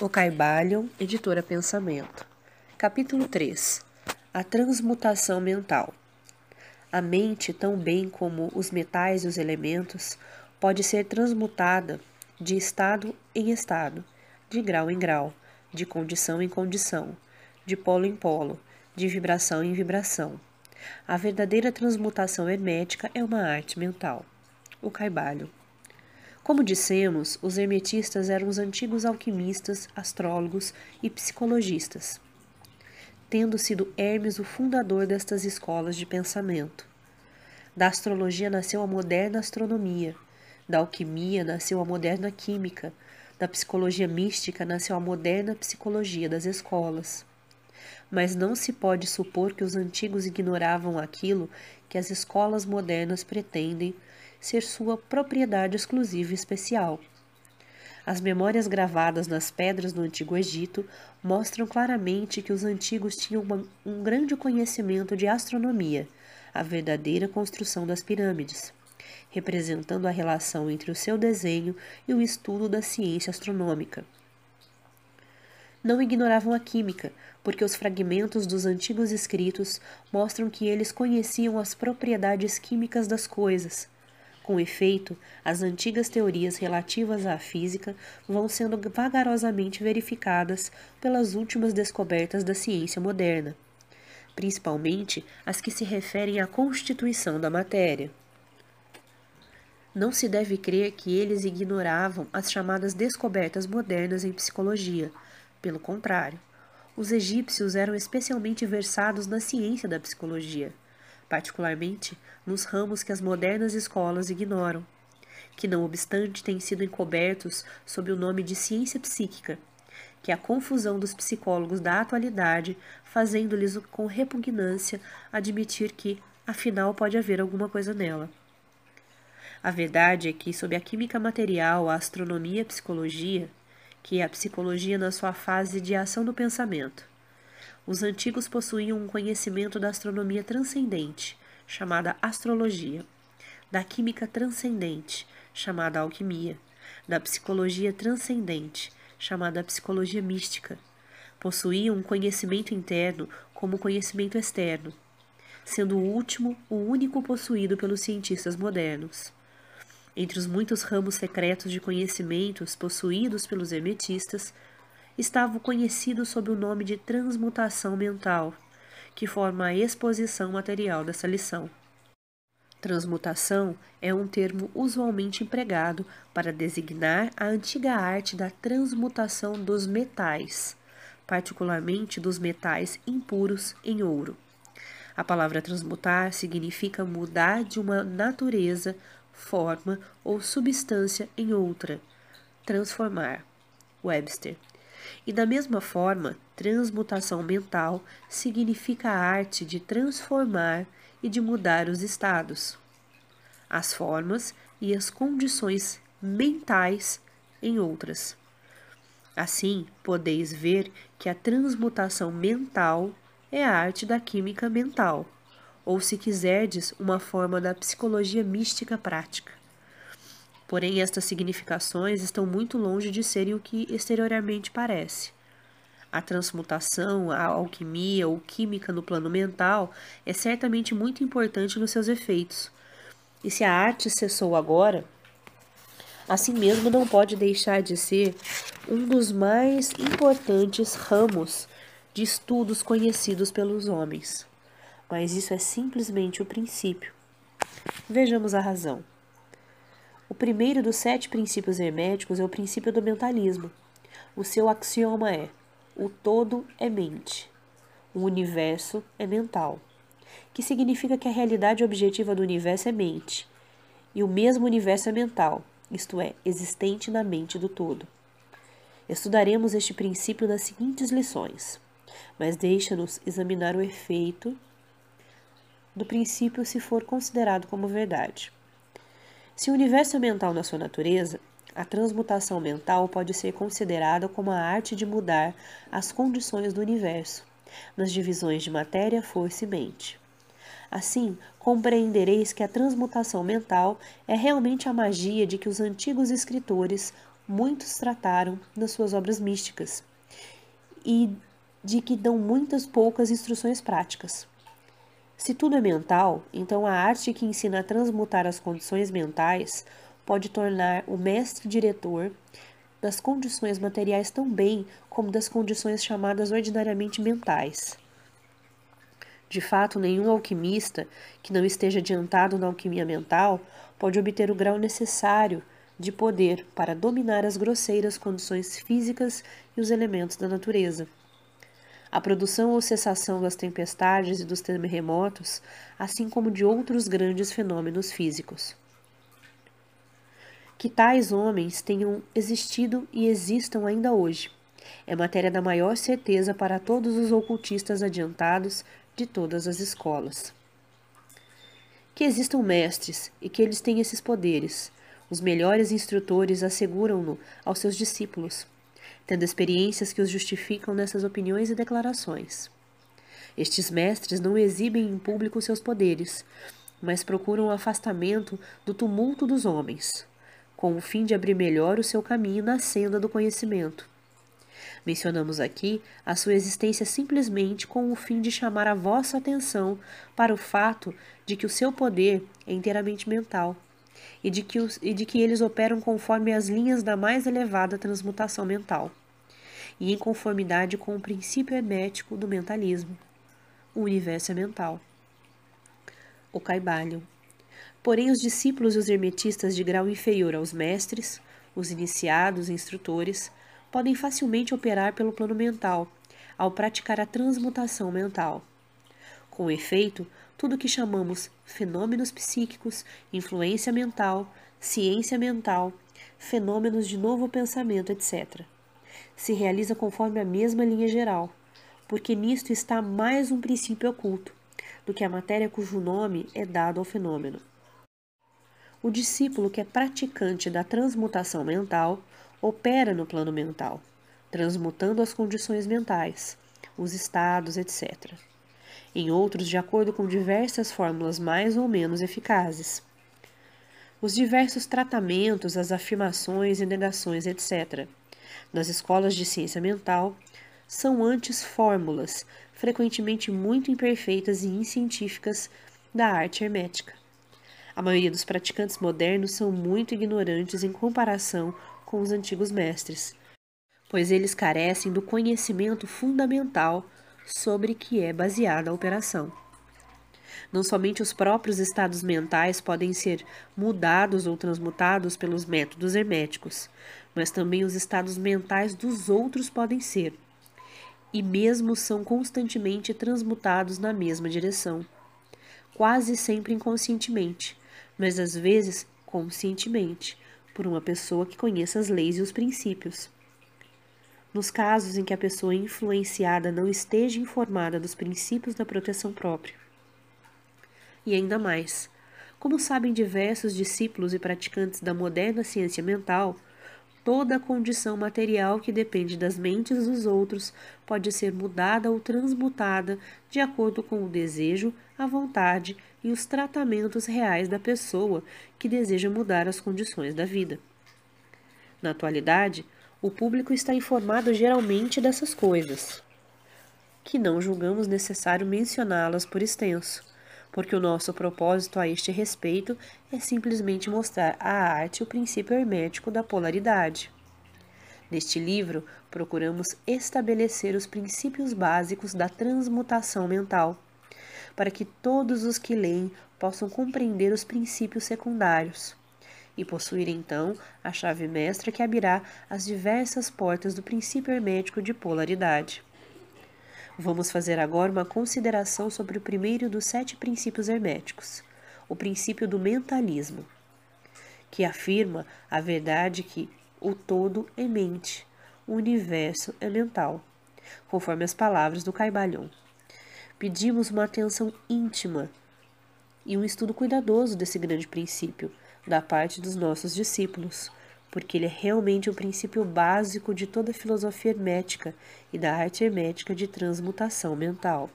O Caibalion, editora Pensamento. Capítulo 3 A transmutação mental. A mente, tão bem como os metais e os elementos, pode ser transmutada de estado em estado, de grau em grau, de condição em condição, de polo em polo, de vibração em vibração. A verdadeira transmutação hermética é uma arte mental. O Caibalion. Como dissemos, os hermetistas eram os antigos alquimistas, astrólogos e psicologistas, tendo sido Hermes o fundador destas escolas de pensamento. Da astrologia nasceu a moderna astronomia, da alquimia nasceu a moderna química, da psicologia mística nasceu a moderna psicologia das escolas. Mas não se pode supor que os antigos ignoravam aquilo que as escolas modernas pretendem ser sua propriedade exclusiva e especial. As memórias gravadas nas pedras do Antigo Egito mostram claramente que os antigos tinham uma, um grande conhecimento de astronomia, a verdadeira construção das pirâmides, representando a relação entre o seu desenho e o estudo da ciência astronômica. Não ignoravam a química, porque os fragmentos dos antigos escritos mostram que eles conheciam as propriedades químicas das coisas com efeito, as antigas teorias relativas à física vão sendo vagarosamente verificadas pelas últimas descobertas da ciência moderna, principalmente as que se referem à constituição da matéria. Não se deve crer que eles ignoravam as chamadas descobertas modernas em psicologia. Pelo contrário, os egípcios eram especialmente versados na ciência da psicologia particularmente nos ramos que as modernas escolas ignoram, que não obstante têm sido encobertos sob o nome de ciência psíquica, que é a confusão dos psicólogos da atualidade, fazendo-lhes com repugnância admitir que, afinal, pode haver alguma coisa nela. A verdade é que, sob a química material, a astronomia e a psicologia, que é a psicologia na sua fase de ação do pensamento, os antigos possuíam um conhecimento da astronomia transcendente, chamada astrologia, da química transcendente, chamada alquimia, da psicologia transcendente, chamada psicologia mística. Possuíam um conhecimento interno como conhecimento externo, sendo o último o único possuído pelos cientistas modernos. Entre os muitos ramos secretos de conhecimentos possuídos pelos hermetistas, estava conhecido sob o nome de transmutação mental, que forma a exposição material dessa lição. Transmutação é um termo usualmente empregado para designar a antiga arte da transmutação dos metais, particularmente dos metais impuros em ouro. A palavra transmutar significa mudar de uma natureza, forma ou substância em outra, transformar. Webster. E da mesma forma, transmutação mental significa a arte de transformar e de mudar os estados, as formas e as condições mentais em outras. Assim, podeis ver que a transmutação mental é a arte da química mental, ou se quiserdes, uma forma da psicologia mística prática. Porém, estas significações estão muito longe de serem o que exteriormente parece. A transmutação, a alquimia ou química no plano mental é certamente muito importante nos seus efeitos. E se a arte cessou agora, assim mesmo não pode deixar de ser um dos mais importantes ramos de estudos conhecidos pelos homens. Mas isso é simplesmente o princípio. Vejamos a razão. O primeiro dos sete princípios herméticos é o princípio do mentalismo. O seu axioma é: o todo é mente, o universo é mental, que significa que a realidade objetiva do universo é mente, e o mesmo universo é mental, isto é, existente na mente do todo. Estudaremos este princípio nas seguintes lições, mas deixa-nos examinar o efeito do princípio se for considerado como verdade. Se o universo é mental na sua natureza, a transmutação mental pode ser considerada como a arte de mudar as condições do universo, nas divisões de matéria, força e mente. Assim, compreendereis que a transmutação mental é realmente a magia de que os antigos escritores muitos trataram nas suas obras místicas e de que dão muitas poucas instruções práticas. Se tudo é mental, então a arte que ensina a transmutar as condições mentais pode tornar o mestre diretor das condições materiais tão bem como das condições chamadas ordinariamente mentais. De fato, nenhum alquimista que não esteja adiantado na alquimia mental pode obter o grau necessário de poder para dominar as grosseiras condições físicas e os elementos da natureza. A produção ou cessação das tempestades e dos terremotos, assim como de outros grandes fenômenos físicos. Que tais homens tenham existido e existam ainda hoje é matéria da maior certeza para todos os ocultistas adiantados de todas as escolas. Que existam mestres e que eles tenham esses poderes. Os melhores instrutores asseguram-no aos seus discípulos, tendo experiências que os justificam nessas opiniões e declarações. Estes mestres não exibem em público seus poderes, mas procuram o afastamento do tumulto dos homens, com o fim de abrir melhor o seu caminho na senda do conhecimento. Mencionamos aqui a sua existência simplesmente com o fim de chamar a vossa atenção para o fato de que o seu poder é inteiramente mental e de que, os, e de que eles operam conforme as linhas da mais elevada transmutação mental e em conformidade com o princípio hermético do mentalismo. O universo é mental. O Caibalion. Porém, os discípulos e os hermetistas de grau inferior aos mestres, os iniciados e instrutores, podem facilmente operar pelo plano mental, ao praticar a transmutação mental. Com efeito, tudo o que chamamos fenômenos psíquicos, influência mental, ciência mental, fenômenos de novo pensamento, etc., se realiza conforme a mesma linha geral, porque nisto está mais um princípio oculto do que a matéria cujo nome é dado ao fenômeno. O discípulo que é praticante da transmutação mental opera no plano mental, transmutando as condições mentais, os estados, etc. Em outros, de acordo com diversas fórmulas mais ou menos eficazes. Os diversos tratamentos, as afirmações e negações, etc., nas escolas de ciência mental, são antes fórmulas, frequentemente muito imperfeitas e inscientíficas, da arte hermética. A maioria dos praticantes modernos são muito ignorantes em comparação com os antigos mestres, pois eles carecem do conhecimento fundamental sobre que é baseada a operação. Não somente os próprios estados mentais podem ser mudados ou transmutados pelos métodos herméticos, mas também os estados mentais dos outros podem ser, e mesmo são constantemente transmutados na mesma direção, quase sempre inconscientemente, mas às vezes conscientemente, por uma pessoa que conheça as leis e os princípios. Nos casos em que a pessoa influenciada não esteja informada dos princípios da proteção própria. E ainda mais, como sabem diversos discípulos e praticantes da moderna ciência mental, toda condição material que depende das mentes dos outros pode ser mudada ou transmutada de acordo com o desejo, a vontade e os tratamentos reais da pessoa que deseja mudar as condições da vida. Na atualidade, o público está informado geralmente dessas coisas, que não julgamos necessário mencioná-las por extenso, porque o nosso propósito a este respeito é simplesmente mostrar à arte o princípio hermético da polaridade. Neste livro, procuramos estabelecer os princípios básicos da transmutação mental para que todos os que leem possam compreender os princípios secundários e possuir então a chave mestra que abrirá as diversas portas do princípio hermético de polaridade. Vamos fazer agora uma consideração sobre o primeiro dos sete princípios herméticos, o princípio do mentalismo, que afirma a verdade que o todo é mente, o universo é mental, conforme as palavras do Caibalion pedimos uma atenção íntima e um estudo cuidadoso desse grande princípio da parte dos nossos discípulos, porque ele é realmente o princípio básico de toda a filosofia hermética e da arte hermética de transmutação mental.